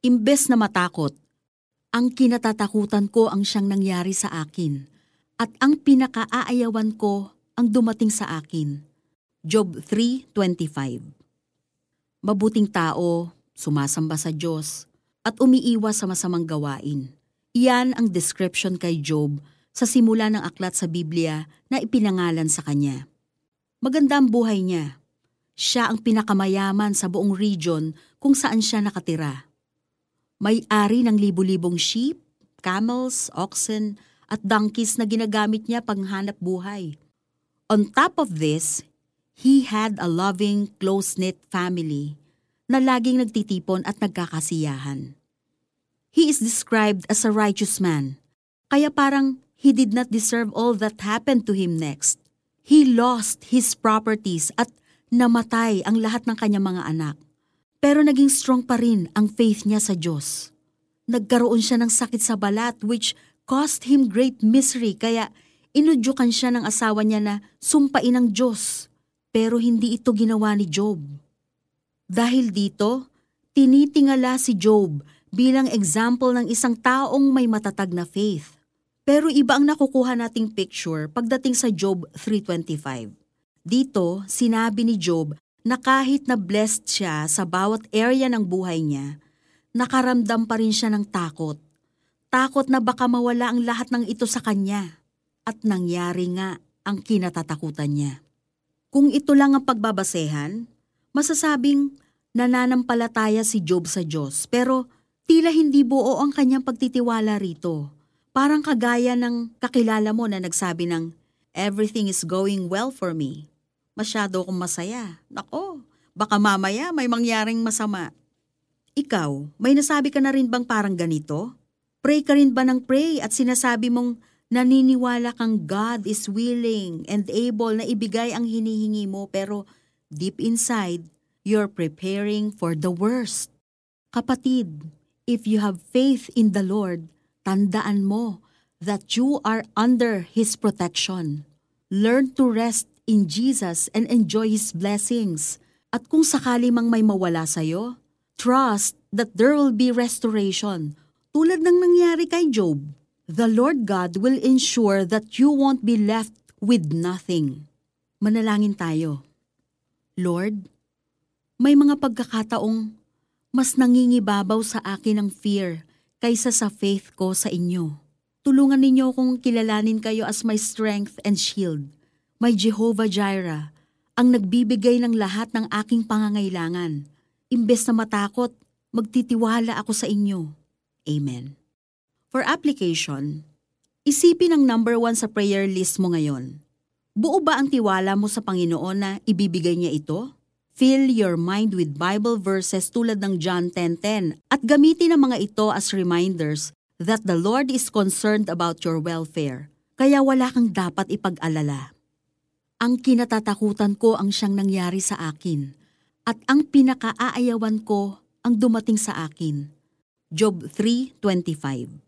Imbes na matakot, ang kinatatakutan ko ang siyang nangyari sa akin, at ang pinakaaayawan ko ang dumating sa akin. Job 3.25 Mabuting tao, sumasamba sa Diyos, at umiiwas sa masamang gawain. Iyan ang description kay Job sa simula ng aklat sa Biblia na ipinangalan sa kanya. Maganda ang buhay niya. Siya ang pinakamayaman sa buong region kung saan siya nakatira. May-ari ng libu-libong sheep, camels, oxen, at donkeys na ginagamit niya panghanap buhay. On top of this, he had a loving, close-knit family na laging nagtitipon at nagkakasiyahan. He is described as a righteous man, kaya parang he did not deserve all that happened to him next. He lost his properties at namatay ang lahat ng kanyang mga anak. Pero naging strong pa rin ang faith niya sa Diyos. Nagkaroon siya ng sakit sa balat which caused him great misery kaya inudyukan siya ng asawa niya na sumpain ng Diyos. Pero hindi ito ginawa ni Job. Dahil dito, tinitingala si Job bilang example ng isang taong may matatag na faith. Pero iba ang nakukuha nating picture pagdating sa Job 3.25. Dito, sinabi ni Job na kahit na blessed siya sa bawat area ng buhay niya, nakaramdam pa rin siya ng takot. Takot na baka mawala ang lahat ng ito sa kanya. At nangyari nga ang kinatatakutan niya. Kung ito lang ang pagbabasehan, masasabing nananampalataya si Job sa Diyos pero tila hindi buo ang kanyang pagtitiwala rito. Parang kagaya ng kakilala mo na nagsabi ng, Everything is going well for me masyado akong masaya. Nako, baka mamaya may mangyaring masama. Ikaw, may nasabi ka na rin bang parang ganito? Pray ka rin ba ng pray at sinasabi mong naniniwala kang God is willing and able na ibigay ang hinihingi mo pero deep inside, you're preparing for the worst. Kapatid, if you have faith in the Lord, tandaan mo that you are under His protection. Learn to rest in Jesus and enjoy His blessings. At kung sakali mang may mawala sa'yo, trust that there will be restoration, tulad ng nangyari kay Job. The Lord God will ensure that you won't be left with nothing. Manalangin tayo. Lord, may mga pagkakataong mas nangingibabaw sa akin ang fear kaysa sa faith ko sa inyo. Tulungan ninyo akong kilalanin kayo as my strength and shield may Jehovah Jireh, ang nagbibigay ng lahat ng aking pangangailangan. Imbes na matakot, magtitiwala ako sa inyo. Amen. For application, isipin ang number one sa prayer list mo ngayon. Buo ba ang tiwala mo sa Panginoon na ibibigay niya ito? Fill your mind with Bible verses tulad ng John 10.10 at gamitin ang mga ito as reminders that the Lord is concerned about your welfare, kaya wala kang dapat ipag-alala. Ang kinatatakutan ko ang siyang nangyari sa akin, at ang pinakaaayawan ko ang dumating sa akin. Job 3.25